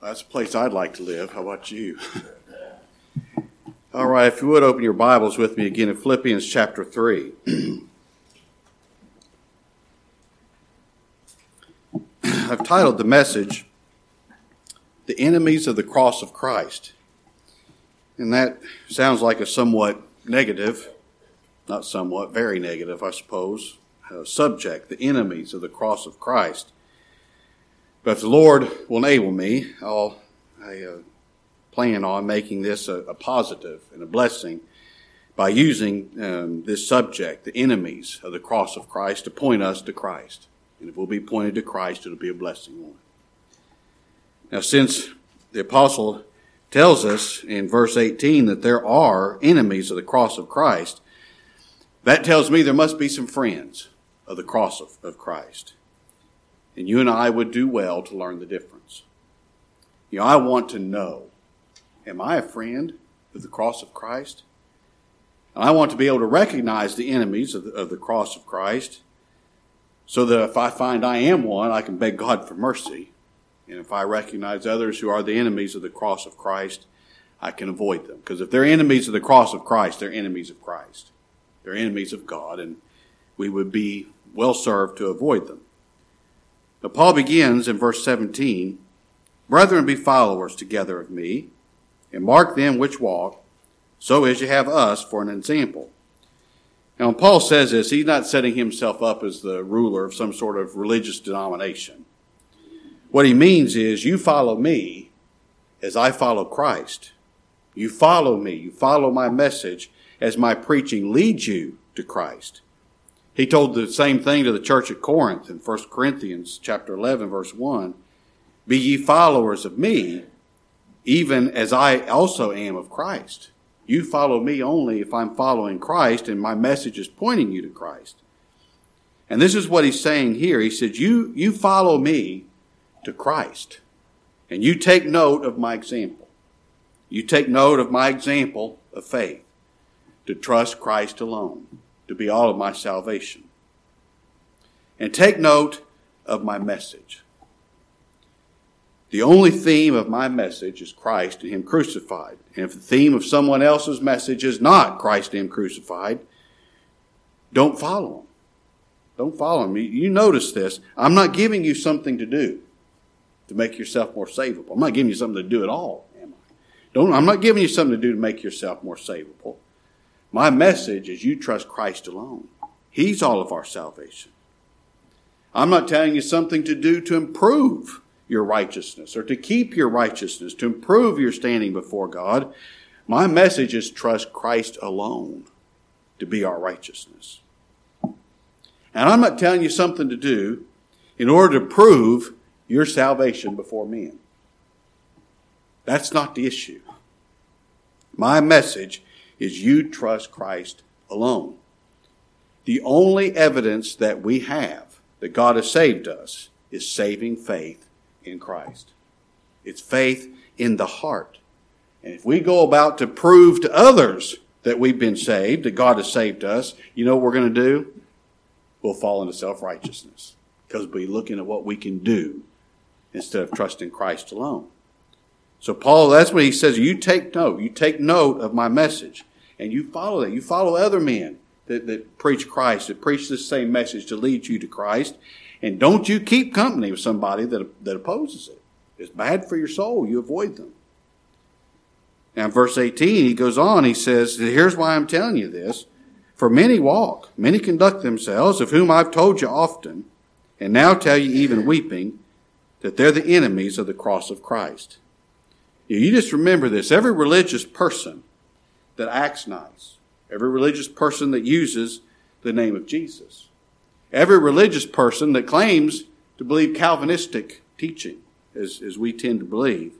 That's a place I'd like to live. How about you? All right, if you would open your Bibles with me again in Philippians chapter 3. I've titled the message, The Enemies of the Cross of Christ. And that sounds like a somewhat negative, not somewhat, very negative, I suppose, subject, the enemies of the cross of Christ. But if the Lord will enable me, I'll I, uh, plan on making this a, a, positive and a blessing by using um, this subject, the enemies of the cross of Christ, to point us to Christ. And if we'll be pointed to Christ, it'll be a blessing? Now, since the apostle tells us in verse 18 that there are enemies of the cross of Christ, that tells me there must be some friends of the cross of, of Christ. And you and I would do well to learn the difference. You know, I want to know am I a friend of the cross of Christ? And I want to be able to recognize the enemies of the, of the cross of Christ so that if I find I am one, I can beg God for mercy. And if I recognize others who are the enemies of the cross of Christ, I can avoid them. Because if they're enemies of the cross of Christ, they're enemies of Christ. They're enemies of God, and we would be well served to avoid them. But Paul begins in verse 17 Brethren, be followers together of me, and mark them which walk, so as you have us for an example. Now, when Paul says this, he's not setting himself up as the ruler of some sort of religious denomination. What he means is, you follow me as I follow Christ. You follow me. You follow my message as my preaching leads you to Christ. He told the same thing to the church at Corinth in 1 Corinthians chapter 11 verse 1. Be ye followers of me, even as I also am of Christ. You follow me only if I'm following Christ and my message is pointing you to Christ. And this is what he's saying here. He said, you, you follow me to Christ and you take note of my example. You take note of my example of faith to trust Christ alone to be all of my salvation. And take note of my message. The only theme of my message is Christ and Him crucified. And if the theme of someone else's message is not Christ and Him crucified, don't follow them. Don't follow them. You notice this. I'm not giving you something to do to make yourself more savable. I'm not giving you something to do at all, am I? Don't, I'm not giving you something to do to make yourself more savable. My message is you trust Christ alone. He's all of our salvation. I'm not telling you something to do to improve your righteousness or to keep your righteousness, to improve your standing before God. My message is trust Christ alone to be our righteousness. And I'm not telling you something to do in order to prove your salvation before men. That's not the issue. My message is you trust Christ alone. The only evidence that we have that God has saved us is saving faith in Christ. It's faith in the heart. And if we go about to prove to others that we've been saved, that God has saved us, you know what we're going to do? We'll fall into self righteousness because we'll be looking at what we can do instead of trusting Christ alone. So, Paul, that's what he says. You take note. You take note of my message and you follow that. You follow other men that, that preach Christ, that preach the same message to lead you to Christ. And don't you keep company with somebody that, that opposes it. It's bad for your soul. You avoid them. Now, verse 18, he goes on, he says, Here's why I'm telling you this. For many walk, many conduct themselves, of whom I've told you often, and now tell you even weeping, that they're the enemies of the cross of Christ. You just remember this. Every religious person that acts nice, every religious person that uses the name of Jesus, every religious person that claims to believe Calvinistic teaching, as, as we tend to believe,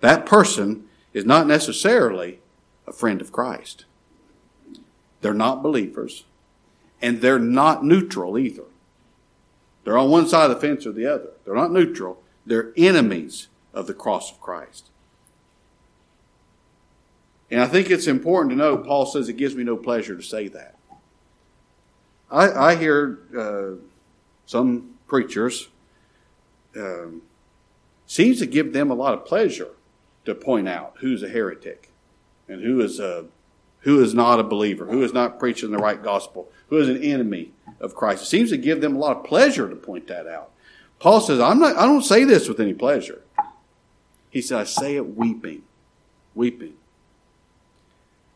that person is not necessarily a friend of Christ. They're not believers, and they're not neutral either. They're on one side of the fence or the other. They're not neutral. They're enemies of the cross of Christ. And I think it's important to note, Paul says, it gives me no pleasure to say that. I, I hear uh, some preachers um, seems to give them a lot of pleasure to point out who's a heretic and who is a who is not a believer, who is not preaching the right gospel, who is an enemy of Christ. It seems to give them a lot of pleasure to point that out. Paul says, I'm not, I don't say this with any pleasure. He said, I say it weeping, weeping.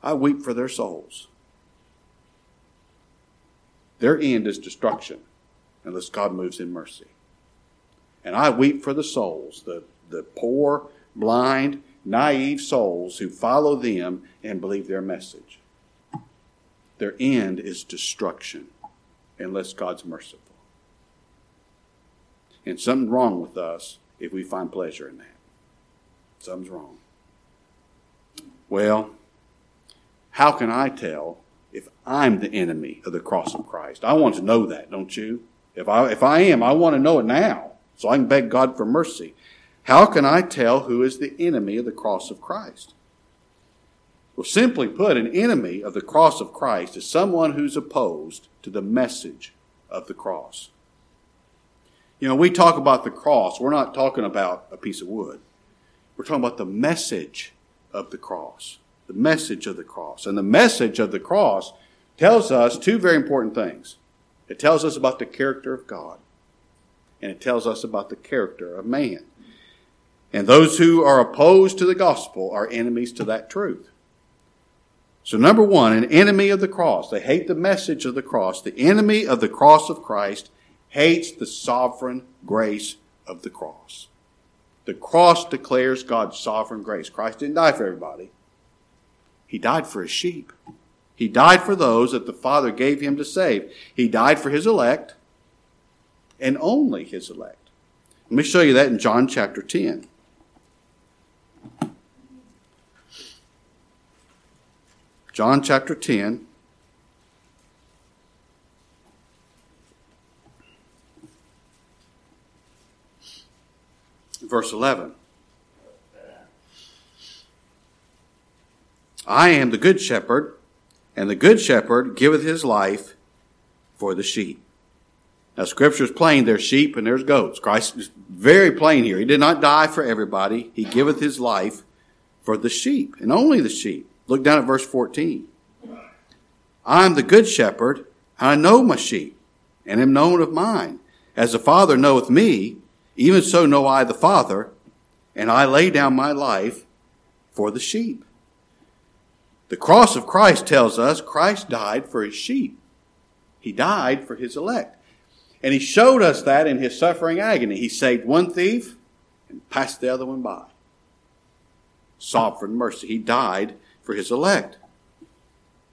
I weep for their souls. Their end is destruction unless God moves in mercy. And I weep for the souls, the, the poor, blind, naive souls who follow them and believe their message. Their end is destruction unless God's merciful. And something's wrong with us if we find pleasure in that. Something's wrong. Well, how can I tell if I'm the enemy of the cross of Christ? I want to know that, don't you? If I, if I am, I want to know it now so I can beg God for mercy. How can I tell who is the enemy of the cross of Christ? Well, simply put, an enemy of the cross of Christ is someone who's opposed to the message of the cross. You know, we talk about the cross, we're not talking about a piece of wood. We're talking about the message of the cross. The message of the cross. And the message of the cross tells us two very important things. It tells us about the character of God, and it tells us about the character of man. And those who are opposed to the gospel are enemies to that truth. So, number one, an enemy of the cross. They hate the message of the cross. The enemy of the cross of Christ hates the sovereign grace of the cross. The cross declares God's sovereign grace. Christ didn't die for everybody, He died for His sheep. He died for those that the Father gave Him to save. He died for His elect and only His elect. Let me show you that in John chapter 10. John chapter 10. Verse 11. I am the good shepherd, and the good shepherd giveth his life for the sheep. Now, scripture is plain. There's sheep and there's goats. Christ is very plain here. He did not die for everybody. He giveth his life for the sheep and only the sheep. Look down at verse 14. I am the good shepherd, I know my sheep, and am known of mine. As the Father knoweth me, even so know I the Father, and I lay down my life for the sheep. The cross of Christ tells us Christ died for his sheep. He died for his elect. And he showed us that in his suffering agony. He saved one thief and passed the other one by. Sovereign mercy. He died for his elect.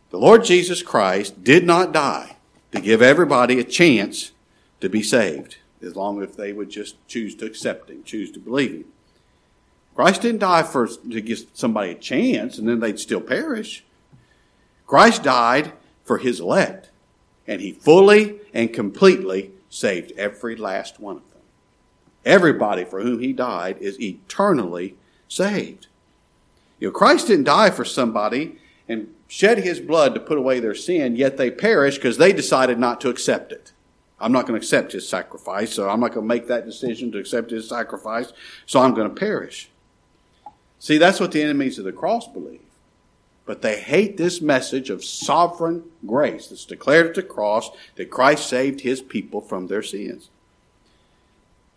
The Lord Jesus Christ did not die to give everybody a chance to be saved, as long as they would just choose to accept him, choose to believe him. Christ didn't die for to give somebody a chance and then they'd still perish. Christ died for his elect, and he fully and completely saved every last one of them. Everybody for whom he died is eternally saved. You know, Christ didn't die for somebody and shed his blood to put away their sin, yet they perish because they decided not to accept it. I'm not going to accept his sacrifice, so I'm not going to make that decision to accept his sacrifice, so I'm going to perish. See, that's what the enemies of the cross believe. But they hate this message of sovereign grace that's declared at the cross that Christ saved his people from their sins.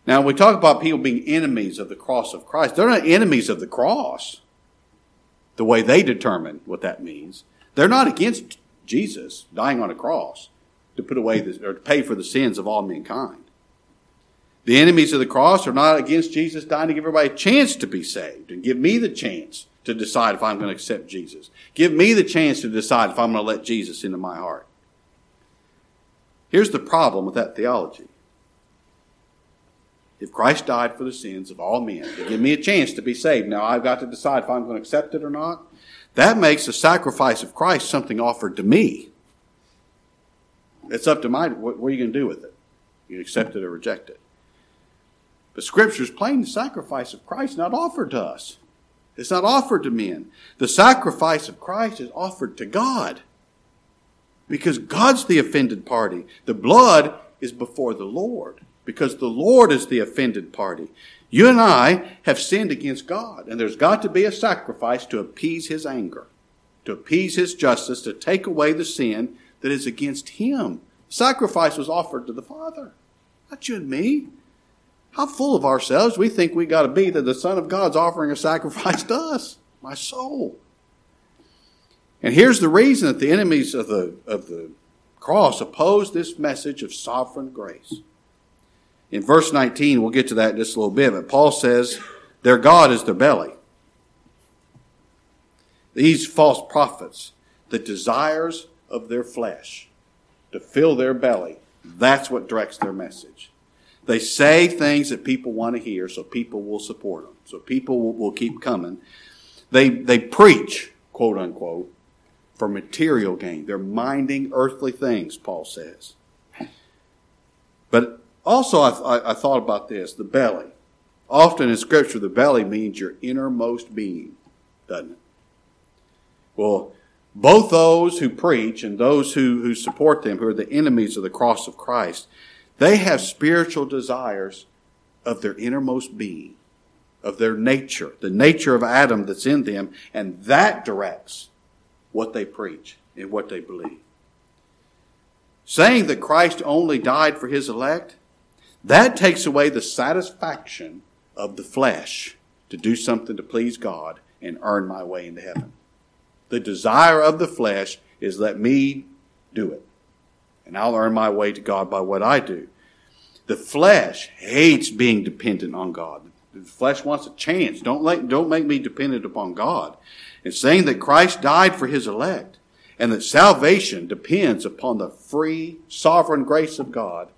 Now, we talk about people being enemies of the cross of Christ. They're not enemies of the cross the way they determine what that means. They're not against Jesus dying on a cross to put away or to pay for the sins of all mankind. The enemies of the cross are not against Jesus dying to give everybody a chance to be saved and give me the chance to decide if I'm going to accept Jesus. Give me the chance to decide if I'm going to let Jesus into my heart. Here's the problem with that theology. If Christ died for the sins of all men to give me a chance to be saved, now I've got to decide if I'm going to accept it or not. That makes the sacrifice of Christ something offered to me. It's up to my, what, what are you going to do with it? You accept it or reject it. But Scripture is plain the sacrifice of Christ is not offered to us. It's not offered to men. The sacrifice of Christ is offered to God. Because God's the offended party. The blood is before the Lord because the Lord is the offended party. You and I have sinned against God, and there's got to be a sacrifice to appease his anger, to appease his justice, to take away the sin that is against him. Sacrifice was offered to the Father, not you and me. How full of ourselves we think we got to be that the Son of God's offering a sacrifice to us, my soul. And here's the reason that the enemies of the, of the cross oppose this message of sovereign grace. In verse 19, we'll get to that in just a little bit, but Paul says their God is their belly. These false prophets, the desires of their flesh to fill their belly, that's what directs their message. They say things that people want to hear, so people will support them. So people will, will keep coming. They, they preach, quote unquote, for material gain. They're minding earthly things, Paul says. But also, I, I, I thought about this the belly. Often in Scripture, the belly means your innermost being, doesn't it? Well, both those who preach and those who, who support them, who are the enemies of the cross of Christ, they have spiritual desires of their innermost being, of their nature, the nature of Adam that's in them, and that directs what they preach and what they believe. Saying that Christ only died for his elect, that takes away the satisfaction of the flesh to do something to please God and earn my way into heaven. The desire of the flesh is let me do it. And I'll earn my way to God by what I do. The flesh hates being dependent on God. The flesh wants a chance. Don't, let, don't make me dependent upon God. It's saying that Christ died for his elect and that salvation depends upon the free, sovereign grace of God.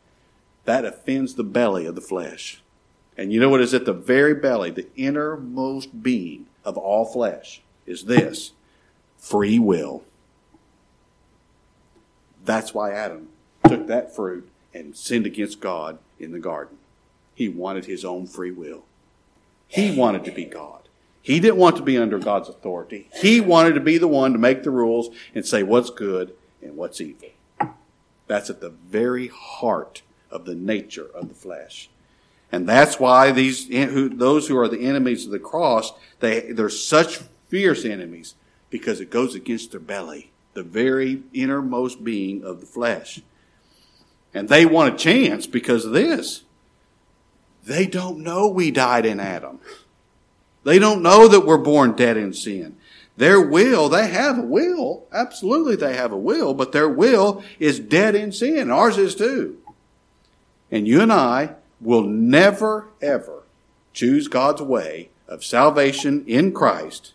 That offends the belly of the flesh. And you know what is at the very belly, the innermost being of all flesh is this free will. That's why Adam took that fruit and sinned against God in the garden. He wanted his own free will. He wanted to be God. He didn't want to be under God's authority. He wanted to be the one to make the rules and say what's good and what's evil. That's at the very heart of the nature of the flesh. And that's why these those who are the enemies of the cross, they they're such fierce enemies because it goes against their belly, the very innermost being of the flesh. And they want a chance because of this. They don't know we died in Adam. They don't know that we're born dead in sin. Their will, they have a will. Absolutely, they have a will, but their will is dead in sin. Ours is too. And you and I will never, ever choose God's way of salvation in Christ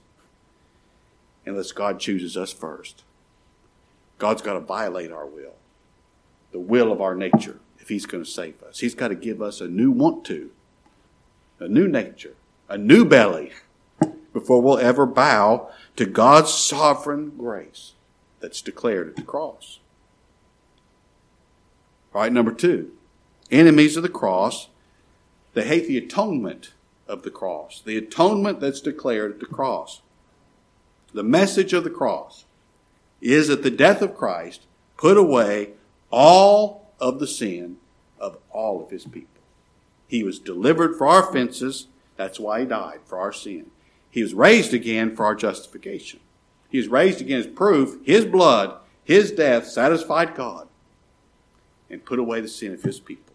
unless God chooses us first. God's got to violate our will, the will of our nature, if He's going to save us. He's got to give us a new want to, a new nature a new belly before we'll ever bow to God's sovereign grace that's declared at the cross. All right, number two, enemies of the cross, they hate the atonement of the cross, the atonement that's declared at the cross. The message of the cross is that the death of Christ put away all of the sin of all of his people. He was delivered for our offenses that's why he died, for our sin. He was raised again for our justification. He was raised again as proof his blood, his death satisfied God and put away the sin of his people.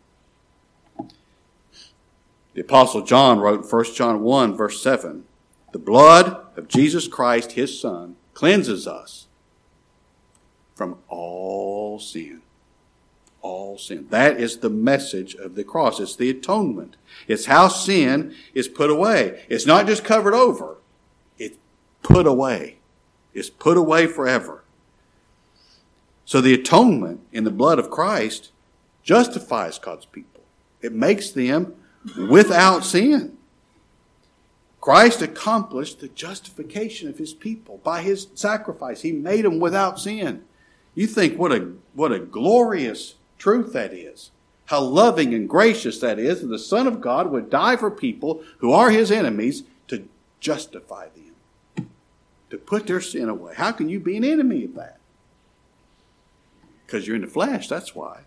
The Apostle John wrote in 1 John 1, verse 7 The blood of Jesus Christ, his Son, cleanses us from all sin all sin. That is the message of the cross. It's the atonement. It's how sin is put away. It's not just covered over. It's put away. It's put away forever. So the atonement in the blood of Christ justifies God's people. It makes them without sin. Christ accomplished the justification of his people by his sacrifice. He made them without sin. You think what a what a glorious truth that is. How loving and gracious that is that the Son of God would die for people who are his enemies to justify them, to put their sin away. How can you be an enemy of that? Because you're in the flesh, that's why.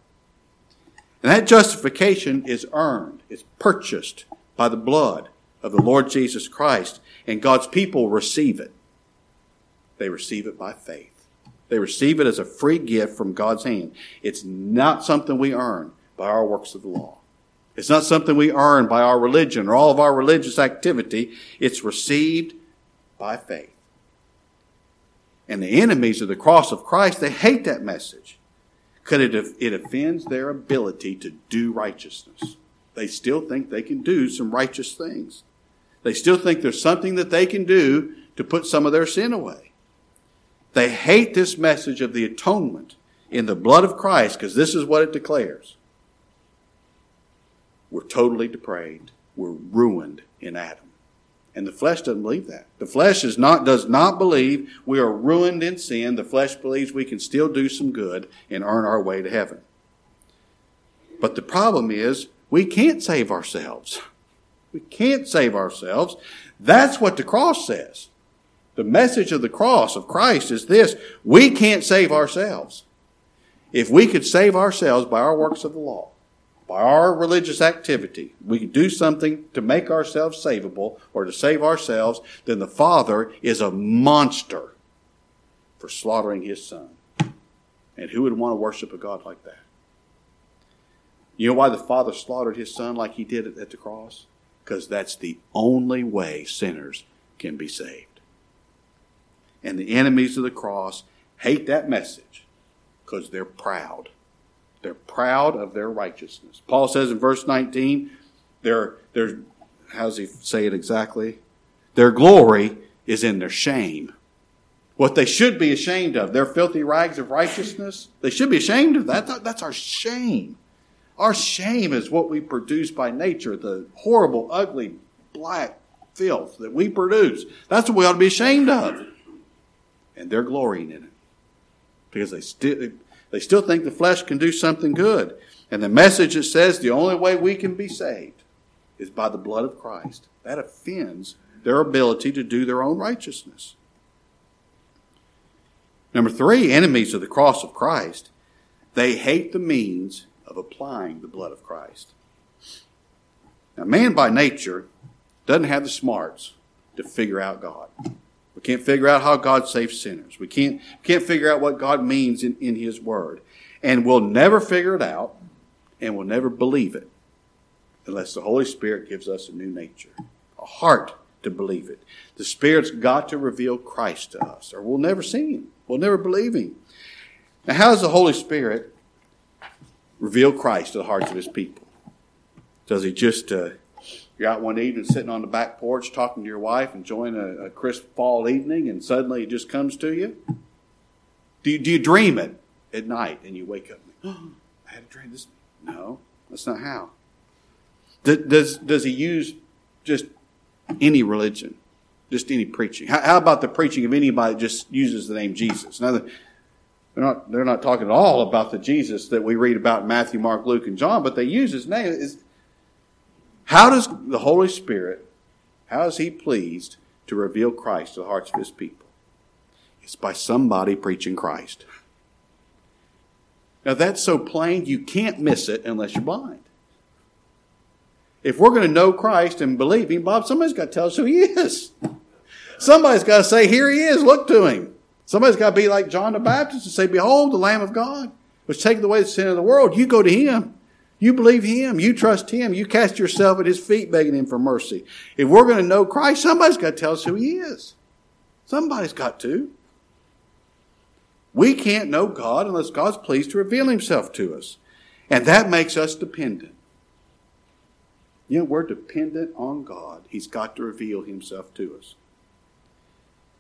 And that justification is earned, it's purchased by the blood of the Lord Jesus Christ, and God's people receive it. They receive it by faith. They receive it as a free gift from God's hand. It's not something we earn by our works of the law. It's not something we earn by our religion or all of our religious activity. It's received by faith. And the enemies of the cross of Christ, they hate that message because it, it offends their ability to do righteousness. They still think they can do some righteous things. They still think there's something that they can do to put some of their sin away. They hate this message of the atonement in the blood of Christ because this is what it declares. We're totally depraved. We're ruined in Adam. And the flesh doesn't believe that. The flesh is not, does not believe we are ruined in sin. The flesh believes we can still do some good and earn our way to heaven. But the problem is we can't save ourselves. We can't save ourselves. That's what the cross says. The message of the cross of Christ is this. We can't save ourselves. If we could save ourselves by our works of the law, by our religious activity, we could do something to make ourselves savable or to save ourselves, then the Father is a monster for slaughtering his Son. And who would want to worship a God like that? You know why the Father slaughtered his Son like he did at the cross? Because that's the only way sinners can be saved. And the enemies of the cross hate that message because they're proud. They're proud of their righteousness. Paul says in verse 19, their, how does he say it exactly? Their glory is in their shame. What they should be ashamed of, their filthy rags of righteousness, they should be ashamed of that. That's our shame. Our shame is what we produce by nature, the horrible, ugly, black filth that we produce. That's what we ought to be ashamed of. And they're glorying in it. Because they still they still think the flesh can do something good. And the message that says the only way we can be saved is by the blood of Christ. That offends their ability to do their own righteousness. Number three, enemies of the cross of Christ. They hate the means of applying the blood of Christ. Now, man by nature doesn't have the smarts to figure out God. We can't figure out how God saves sinners. We can't, can't figure out what God means in, in His Word. And we'll never figure it out, and we'll never believe it unless the Holy Spirit gives us a new nature, a heart to believe it. The Spirit's got to reveal Christ to us, or we'll never see Him. We'll never believe Him. Now, how does the Holy Spirit reveal Christ to the hearts of His people? Does He just uh, you're out one evening sitting on the back porch talking to your wife, enjoying a, a crisp fall evening, and suddenly it just comes to you? Do you, do you dream it at night and you wake up and, oh, I had a dream this? No, that's not how. Does, does he use just any religion, just any preaching? How, how about the preaching of anybody that just uses the name Jesus? Now, they're not, they're not talking at all about the Jesus that we read about in Matthew, Mark, Luke, and John, but they use his name. Is how does the Holy Spirit, how is He pleased to reveal Christ to the hearts of His people? It's by somebody preaching Christ. Now that's so plain you can't miss it unless you're blind. If we're going to know Christ and believe Him, Bob, somebody's got to tell us who He is. Somebody's got to say, Here He is, look to Him. Somebody's got to be like John the Baptist and say, Behold, the Lamb of God, which taketh away the sin of the world. You go to Him. You believe Him. You trust Him. You cast yourself at His feet begging Him for mercy. If we're going to know Christ, somebody's got to tell us who He is. Somebody's got to. We can't know God unless God's pleased to reveal Himself to us. And that makes us dependent. You know, we're dependent on God. He's got to reveal Himself to us.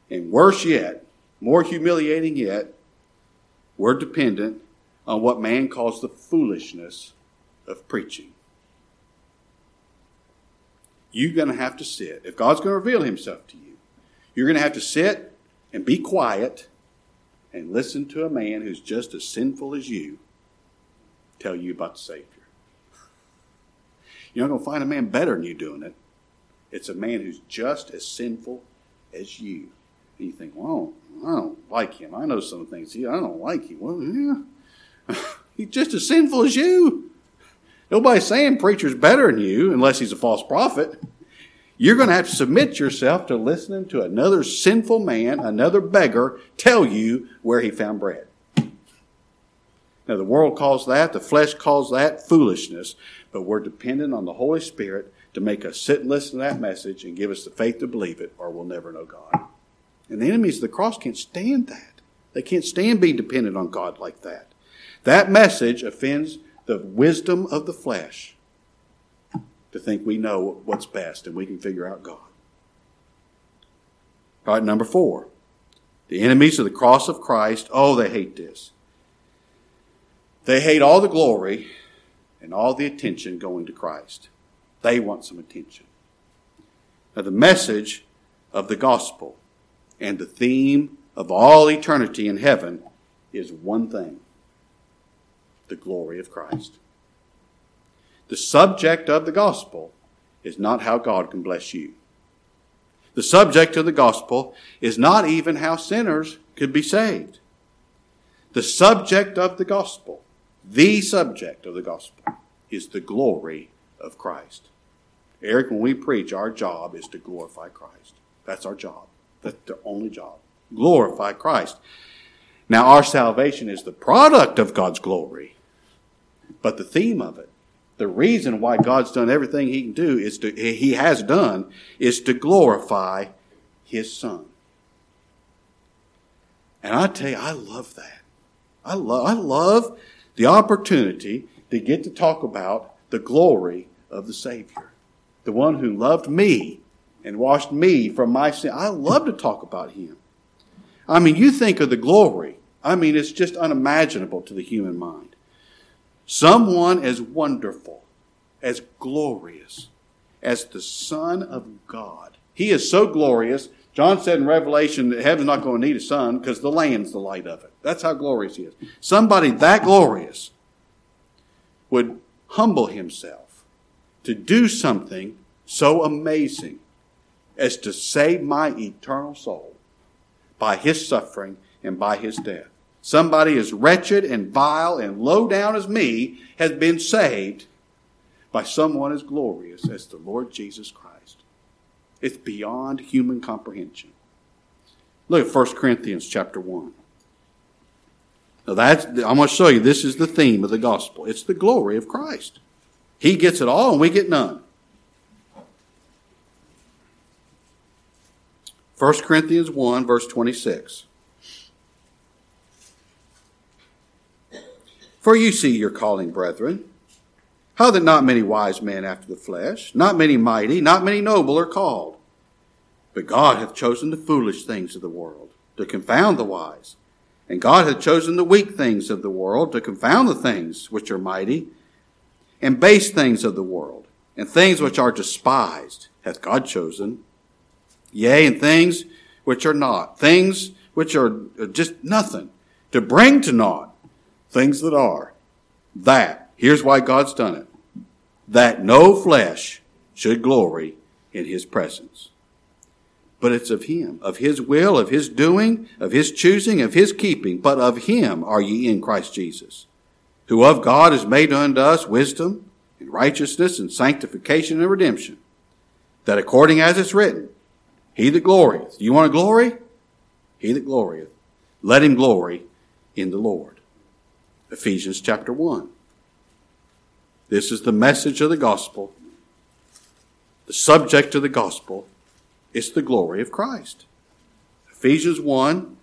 And worse yet, more humiliating yet, we're dependent on what man calls the foolishness of preaching. You're going to have to sit. If God's going to reveal himself to you, you're going to have to sit and be quiet and listen to a man who's just as sinful as you tell you about the Savior. You're not going to find a man better than you doing it. It's a man who's just as sinful as you. And you think, well, I don't like him. I know some things. He, I don't like him. Well, yeah. He's just as sinful as you. Nobody's saying preacher's better than you unless he's a false prophet. You're going to have to submit yourself to listening to another sinful man, another beggar, tell you where he found bread. Now, the world calls that, the flesh calls that foolishness, but we're dependent on the Holy Spirit to make us sit and listen to that message and give us the faith to believe it, or we'll never know God. And the enemies of the cross can't stand that. They can't stand being dependent on God like that. That message offends the wisdom of the flesh to think we know what's best and we can figure out God. All right, number four. The enemies of the cross of Christ, oh, they hate this. They hate all the glory and all the attention going to Christ. They want some attention. Now, the message of the gospel and the theme of all eternity in heaven is one thing the glory of Christ. The subject of the gospel is not how God can bless you. The subject of the gospel is not even how sinners could be saved. The subject of the gospel the subject of the gospel is the glory of Christ. Eric, when we preach, our job is to glorify Christ. That's our job. That's the only job. Glorify Christ. Now, our salvation is the product of God's glory, but the theme of it, the reason why God's done everything He can do is to, He has done, is to glorify His Son. And I tell you, I love that. I love, I love the opportunity to get to talk about the glory of the Savior, the one who loved me and washed me from my sin. I love to talk about him. I mean, you think of the glory. I mean, it's just unimaginable to the human mind. Someone as wonderful, as glorious as the Son of God. He is so glorious. John said in Revelation that heaven's not going to need a sun because the Lamb's the light of it. That's how glorious he is. Somebody that glorious would humble himself to do something so amazing as to save my eternal soul by his suffering and by his death. Somebody as wretched and vile and low down as me has been saved by someone as glorious as the Lord Jesus Christ. It's beyond human comprehension. Look at 1 Corinthians chapter 1. Now that's, I'm going to show you, this is the theme of the gospel. It's the glory of Christ. He gets it all and we get none. 1 Corinthians 1, verse 26. For you see your calling, brethren, how that not many wise men after the flesh, not many mighty, not many noble are called. But God hath chosen the foolish things of the world to confound the wise. And God hath chosen the weak things of the world to confound the things which are mighty, and base things of the world, and things which are despised hath God chosen. Yea, and things which are not, things which are just nothing, to bring to naught things that are. That, here's why God's done it, that no flesh should glory in his presence but it's of him, of his will, of his doing, of his choosing, of his keeping, but of him are ye in Christ Jesus, who of God is made unto us wisdom and righteousness and sanctification and redemption, that according as it's written, he that glorieth, you want to glory? He that glorieth, let him glory in the Lord. Ephesians chapter 1. This is the message of the gospel, the subject of the gospel is the glory of Christ. Ephesians 1,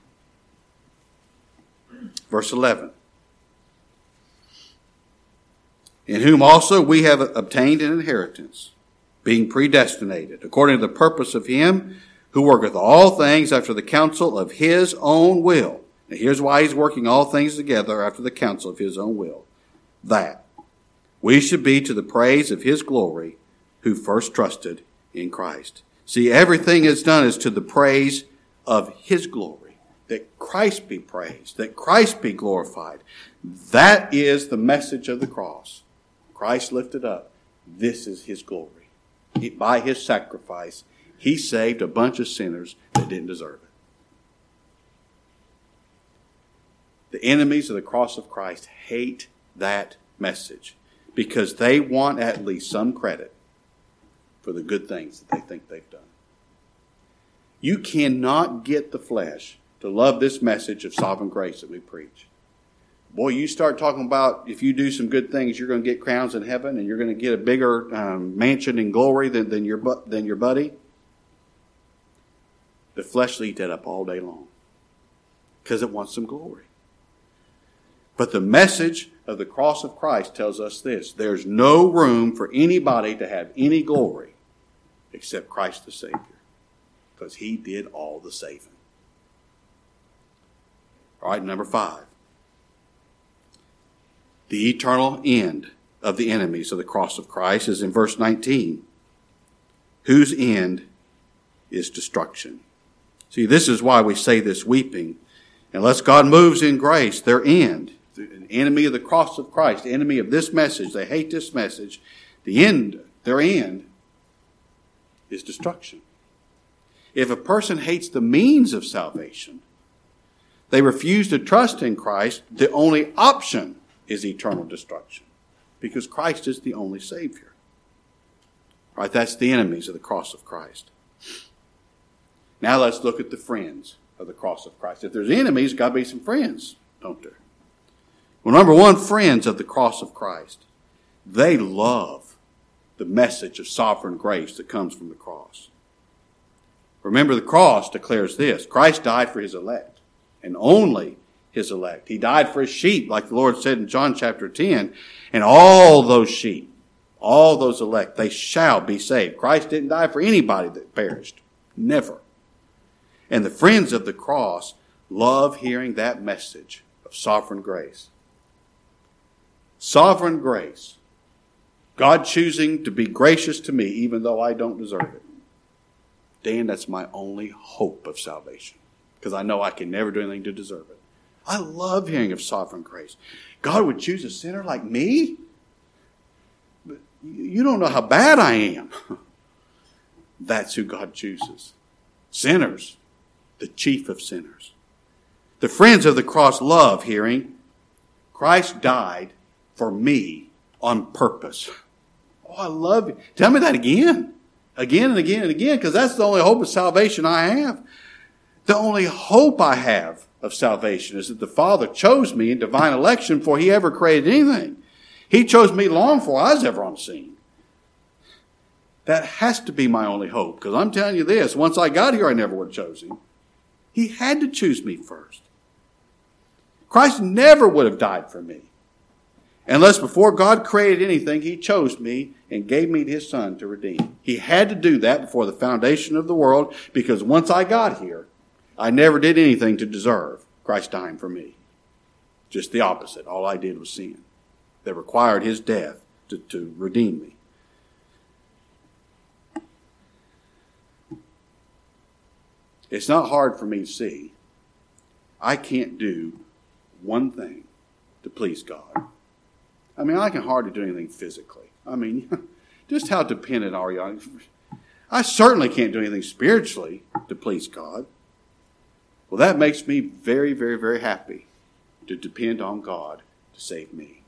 verse 11. In whom also we have obtained an inheritance, being predestinated, according to the purpose of Him who worketh all things after the counsel of His own will. Here's why He's working all things together after the counsel of His own will. That we should be to the praise of His glory who first trusted in Christ. See, everything is done is to the praise of His glory, that Christ be praised, that Christ be glorified. That is the message of the cross. Christ lifted up. This is His glory. He, by His sacrifice, He saved a bunch of sinners that didn't deserve it. The enemies of the cross of Christ hate that message because they want at least some credit for the good things that they think they've done. You cannot get the flesh to love this message of sovereign grace that we preach. Boy, you start talking about if you do some good things, you're going to get crowns in heaven and you're going to get a bigger um, mansion in glory than, than, your, than your buddy. The flesh eats that up all day long because it wants some glory. But the message of the cross of Christ tells us this there's no room for anybody to have any glory except Christ the Savior because he did all the saving. All right, number five. The eternal end of the enemies of the cross of Christ is in verse 19, whose end is destruction. See, this is why we say this weeping. Unless God moves in grace, their end, an enemy of the cross of Christ, enemy of this message, they hate this message, the end, their end is destruction. If a person hates the means of salvation, they refuse to trust in Christ, the only option is eternal destruction because Christ is the only Savior. Right? That's the enemies of the cross of Christ. Now let's look at the friends of the cross of Christ. If there's enemies, got to be some friends, don't there? Well, number one, friends of the cross of Christ. They love the message of sovereign grace that comes from the cross. Remember, the cross declares this Christ died for his elect and only his elect. He died for his sheep, like the Lord said in John chapter 10. And all those sheep, all those elect, they shall be saved. Christ didn't die for anybody that perished. Never. And the friends of the cross love hearing that message of sovereign grace. Sovereign grace. God choosing to be gracious to me even though I don't deserve it. Dan, that's my only hope of salvation because I know I can never do anything to deserve it. I love hearing of sovereign grace. God would choose a sinner like me? But you don't know how bad I am. That's who God chooses. Sinners, the chief of sinners. The friends of the cross love hearing Christ died for me on purpose. Oh, I love you. Tell me that again. Again and again and again, because that's the only hope of salvation I have. The only hope I have of salvation is that the Father chose me in divine election before He ever created anything. He chose me long before I was ever on the scene. That has to be my only hope, because I'm telling you this, once I got here, I never would have chosen Him. He had to choose me first. Christ never would have died for me. Unless before God created anything, He chose me and gave me His Son to redeem. He had to do that before the foundation of the world because once I got here, I never did anything to deserve Christ dying for me. Just the opposite. All I did was sin that required his death to, to redeem me. It's not hard for me to see. I can't do one thing to please God. I mean, I can hardly do anything physically. I mean, just how dependent are you I certainly can't do anything spiritually to please God. Well, that makes me very, very, very happy to depend on God to save me.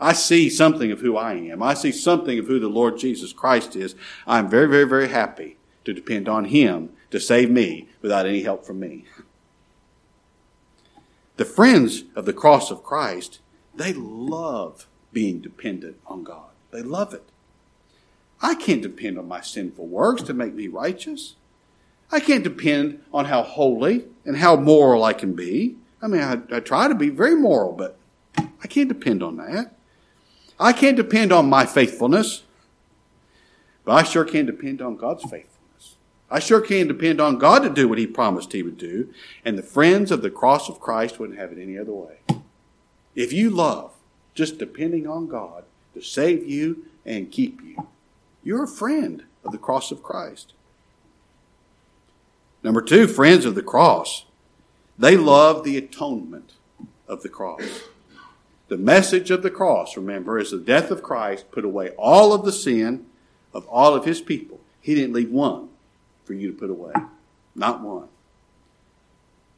I see something of who I am. I see something of who the Lord Jesus Christ is. I'm very, very, very happy to depend on Him to save me without any help from me. The friends of the cross of Christ, they love being dependent on God. They love it. I can't depend on my sinful works to make me righteous. I can't depend on how holy and how moral I can be. I mean, I, I, try to be very moral, but I can't depend on that. I can't depend on my faithfulness, but I sure can depend on God's faithfulness. I sure can depend on God to do what He promised He would do, and the friends of the cross of Christ wouldn't have it any other way. If you love just depending on God to save you and keep you, you're a friend of the cross of Christ. Number two, friends of the cross. They love the atonement of the cross. The message of the cross, remember, is the death of Christ put away all of the sin of all of his people. He didn't leave one for you to put away. Not one.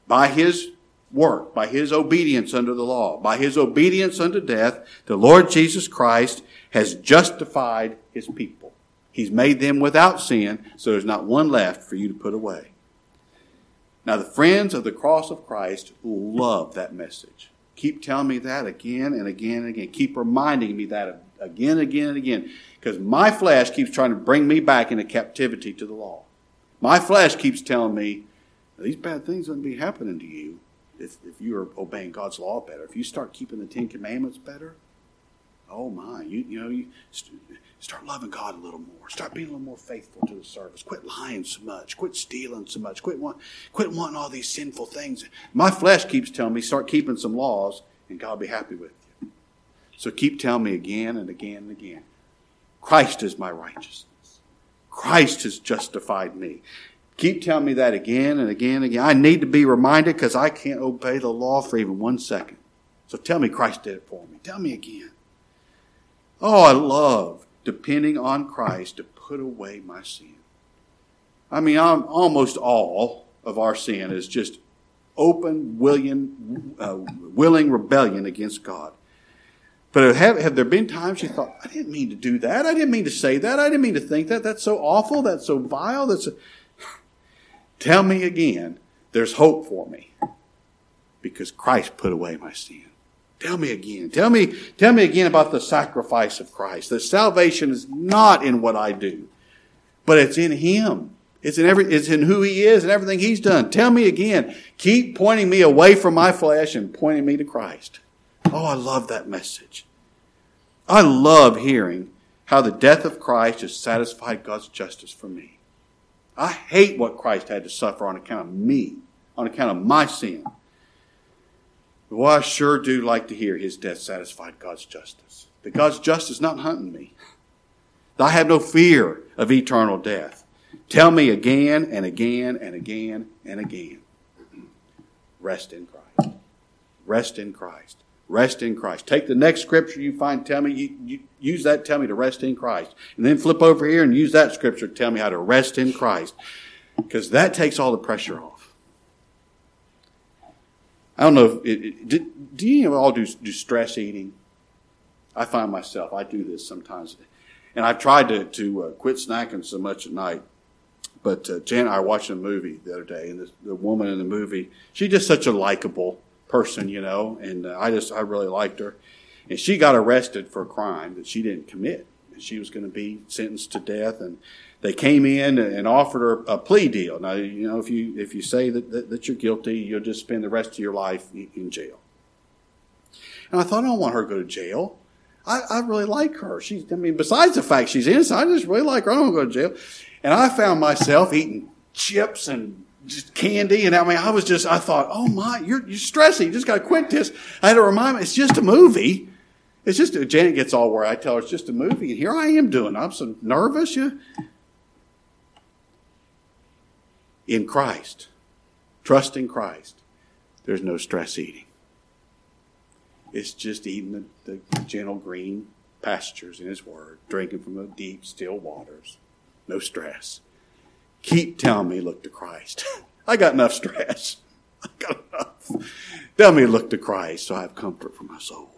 By his work, by his obedience under the law, by his obedience unto death, the Lord Jesus Christ has justified his people. He's made them without sin, so there's not one left for you to put away. Now, the friends of the cross of Christ love that message. Keep telling me that again and again and again. Keep reminding me that again and again and again. Because my flesh keeps trying to bring me back into captivity to the law. My flesh keeps telling me, these bad things wouldn't be happening to you if, if you are obeying God's law better. If you start keeping the Ten Commandments better, oh my, you, you know, you start loving God a little more. Start being a little more faithful to the service. Quit lying so much. Quit stealing so much. Quit, want, quit wanting all these sinful things. My flesh keeps telling me, start keeping some laws, and God will be happy with you. So keep telling me again and again and again. Christ is my righteousness. Christ has justified me. Keep telling me that again and again and again. I need to be reminded because I can't obey the law for even one second. So tell me Christ did it for me. Tell me again. Oh, I love depending on Christ to put away my sin. I mean, I'm, almost all of our sin is just open, willing, uh, willing rebellion against God. But have, have there been times you thought, I didn't mean to do that. I didn't mean to say that. I didn't mean to think that. That's so awful. That's so vile. That's. Tell me again, there's hope for me because Christ put away my sin. Tell me again. Tell me, tell me again about the sacrifice of Christ. The salvation is not in what I do, but it's in Him. It's in every, it's in who He is and everything He's done. Tell me again. Keep pointing me away from my flesh and pointing me to Christ. Oh, I love that message. I love hearing how the death of Christ has satisfied God's justice for me. I hate what Christ had to suffer on account of me, on account of my sin. Well, I sure do like to hear his death satisfied God's justice. That God's justice not hunting me. That I have no fear of eternal death. Tell me again and again and again and again. Rest in Christ. Rest in Christ. Rest in Christ. Take the next scripture you find, tell me, you, you, use that, tell me to rest in Christ. And then flip over here and use that scripture to tell me how to rest in Christ. Because that takes all the pressure off. I don't know it, it, do, you all do, do stress eating? I find myself, I do this sometimes. And I've tried to, to uh, quit snacking so much at night. But uh, Jan and I watching a movie the other day, and the woman in the movie, she's just such a likable person, you know, and uh, I just, I really liked her. And she got arrested for a crime that she didn't commit. She was going to be sentenced to death. And they came in and offered her a plea deal. Now, you know, if you, if you say that, that, that you're guilty, you'll just spend the rest of your life in jail. And I thought, I don't want her to go to jail. I, I really like her. She's, I mean, besides the fact she's innocent, I just really like her. I don't want to go to jail. And I found myself eating chips and just candy. And I mean, I was just, I thought, oh my, you're, you're stressing. You just got to quit this. I had to remind me, it's just a movie. It's just, Janet gets all worried. I tell her it's just a movie. And here I am doing, I'm so nervous. You, in Christ, trust in Christ, there's no stress eating. It's just eating the, the gentle green pastures in His Word, drinking from the deep, still waters. No stress. Keep telling me, look to Christ. I got enough stress. I got enough. Tell me, look to Christ so I have comfort for my soul.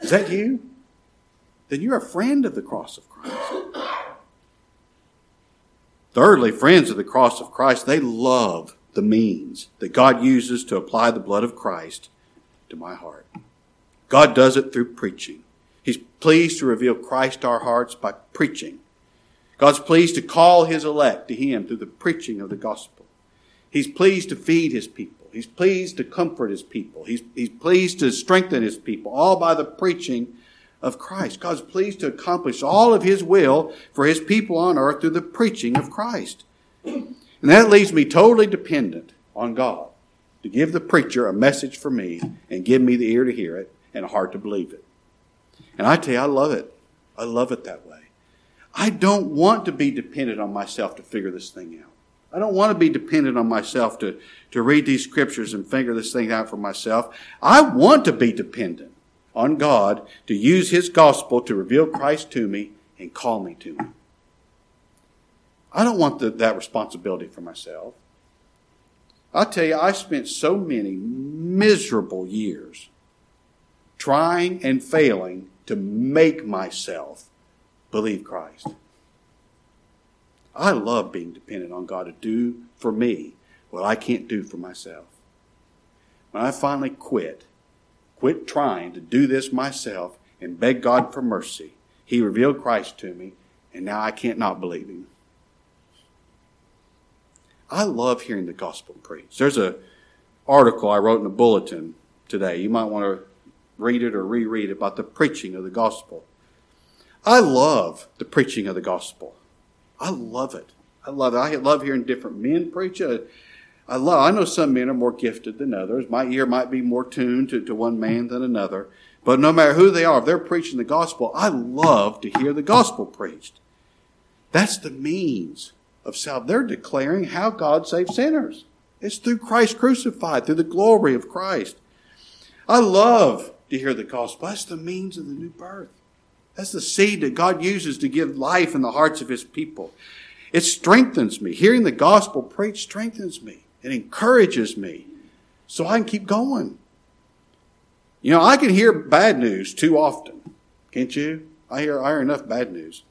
Is that you? Then you're a friend of the cross of Christ. Thirdly, friends of the cross of Christ, they love the means that God uses to apply the blood of Christ to my heart. God does it through preaching. He's pleased to reveal Christ to our hearts by preaching. God's pleased to call his elect to him through the preaching of the gospel. He's pleased to feed his people. He's pleased to comfort his people. He's, he's pleased to strengthen his people, all by the preaching of Christ. God's pleased to accomplish all of his will for his people on earth through the preaching of Christ. And that leaves me totally dependent on God to give the preacher a message for me and give me the ear to hear it and a heart to believe it. And I tell you, I love it. I love it that way. I don't want to be dependent on myself to figure this thing out. I don't want to be dependent on myself to, to read these scriptures and figure this thing out for myself. I want to be dependent on God to use His gospel to reveal Christ to me and call me to Him. I don't want the, that responsibility for myself. I'll tell you, I spent so many, miserable years trying and failing to make myself believe Christ. I love being dependent on God to do for me what I can't do for myself. When I finally quit, quit trying to do this myself and beg God for mercy, He revealed Christ to me, and now I can't not believe Him. I love hearing the gospel preached. There's a article I wrote in a bulletin today. You might want to read it or reread it about the preaching of the gospel. I love the preaching of the gospel. I love it. I love it. I love hearing different men preach it. I love. I know some men are more gifted than others. My ear might be more tuned to, to one man than another. But no matter who they are, if they're preaching the gospel, I love to hear the gospel preached. That's the means of salvation. They're declaring how God saves sinners. It's through Christ crucified, through the glory of Christ. I love to hear the gospel. That's the means of the new birth. That's the seed that God uses to give life in the hearts of His people. It strengthens me. Hearing the gospel preached strengthens me. It encourages me so I can keep going. You know, I can hear bad news too often. Can't you? I hear, I hear enough bad news.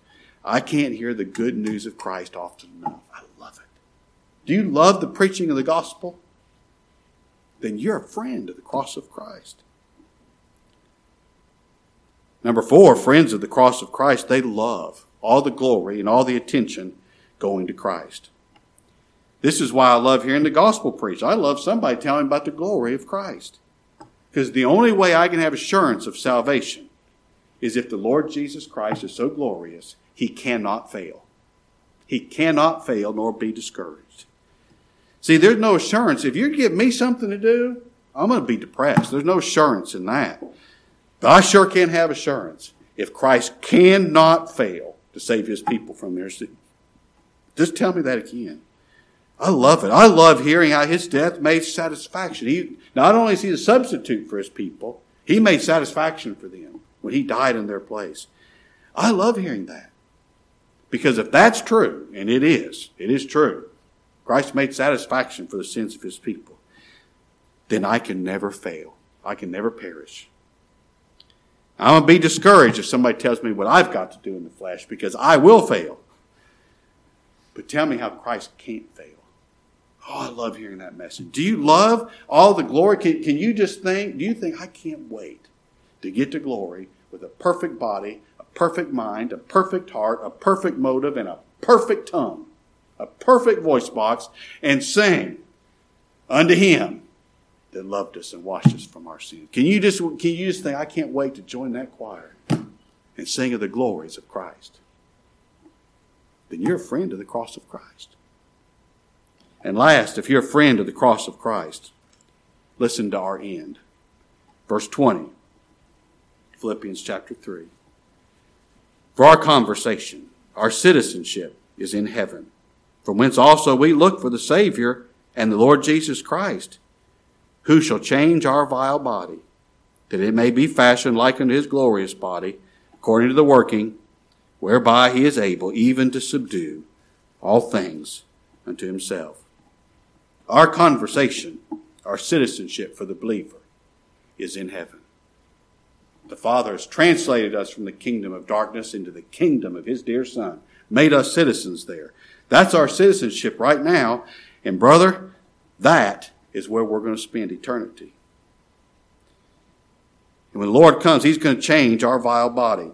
I can't hear the good news of Christ often enough. I love it. Do you love the preaching of the gospel? Then you're a friend of the cross of Christ. Number four, friends of the cross of Christ, they love all the glory and all the attention going to Christ. This is why I love hearing the gospel preached. I love somebody telling about the glory of Christ. Because the only way I can have assurance of salvation is if the Lord Jesus Christ is so glorious, he cannot fail. He cannot fail nor be discouraged. See, there's no assurance. If you give me something to do, I'm going to be depressed. There's no assurance in that. But I sure can have assurance if Christ cannot fail to save his people from their sins. Just tell me that again. I love it. I love hearing how his death made satisfaction. He, not only is he a substitute for his people, he made satisfaction for them when he died in their place. I love hearing that. Because if that's true, and it is, it is true, Christ made satisfaction for the sins of his people, then I can never fail. I can never perish. I'm going to be discouraged if somebody tells me what I've got to do in the flesh because I will fail. But tell me how Christ can't fail. Oh, I love hearing that message. Do you love all the glory? Can, can you just think, do you think, I can't wait to get to glory with a perfect body, a perfect mind, a perfect heart, a perfect motive, and a perfect tongue, a perfect voice box, and sing unto Him that loved us and washed us from our sins. Can you just, can you just think, I can't wait to join that choir and sing of the glories of Christ? Then you're a friend of the cross of Christ. And last, if you're a friend of the cross of Christ, listen to our end. Verse 20, Philippians chapter 3. For our conversation, our citizenship is in heaven, from whence also we look for the Savior and the Lord Jesus Christ who shall change our vile body, that it may be fashioned like unto his glorious body, according to the working whereby he is able even to subdue all things unto himself. Our conversation, our citizenship for the believer, is in heaven. The Father has translated us from the kingdom of darkness into the kingdom of His dear Son, made us citizens there. That's our citizenship right now. And brother, that is where we're going to spend eternity. And when the Lord comes, He's going to change our vile body.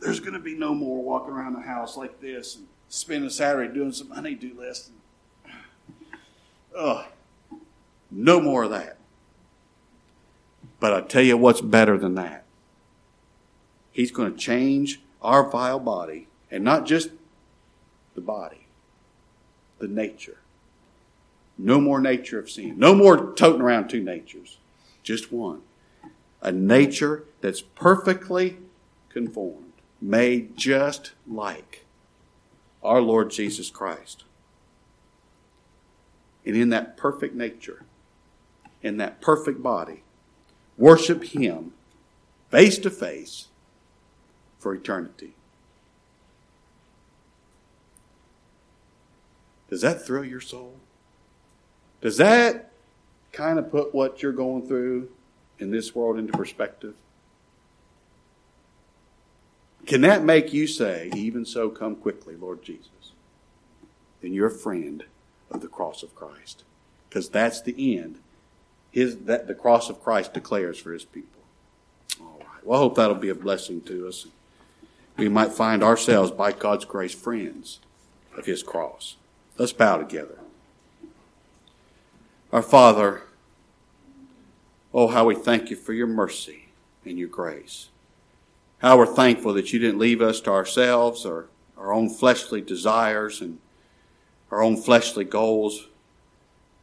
There's going to be no more walking around the house like this and spending Saturday doing some honeydew list. Ugh. No more of that. But I tell you what's better than that. He's going to change our vile body, and not just the body, the nature. No more nature of sin. No more toting around two natures. Just one. A nature that's perfectly conformed, made just like our Lord Jesus Christ. And in that perfect nature, in that perfect body, worship Him face to face for eternity. Does that thrill your soul? Does that kind of put what you're going through in this world into perspective? Can that make you say, Even so, come quickly, Lord Jesus? Then you're a friend of the cross of Christ. Because that's the end. His, that the cross of Christ declares for his people. All right. Well, I hope that'll be a blessing to us. We might find ourselves, by God's grace, friends of his cross. Let's bow together. Our Father, oh, how we thank you for your mercy and your grace. How we're thankful that you didn't leave us to ourselves or our own fleshly desires and our own fleshly goals.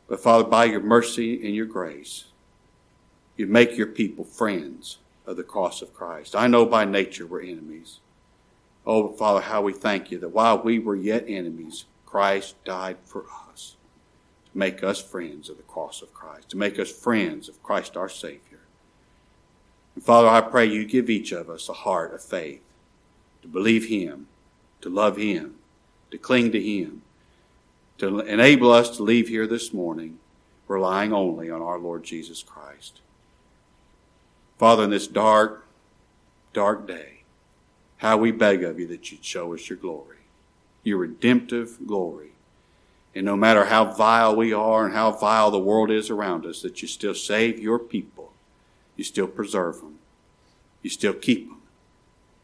But Father, by your mercy and your grace, you make your people friends of the cross of Christ. I know by nature we're enemies. Oh, Father, how we thank you that while we were yet enemies, Christ died for us make us friends of the cross of Christ, to make us friends of Christ our Savior. And Father, I pray you give each of us a heart of faith to believe Him, to love Him, to cling to Him, to enable us to leave here this morning relying only on our Lord Jesus Christ. Father, in this dark, dark day, how we beg of you that you'd show us your glory, your redemptive glory. And no matter how vile we are and how vile the world is around us, that you still save your people you still preserve them. You still keep them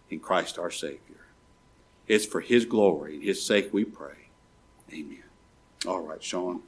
in Christ our Savior. It's for His glory and His sake we pray. Amen. All right, Sean.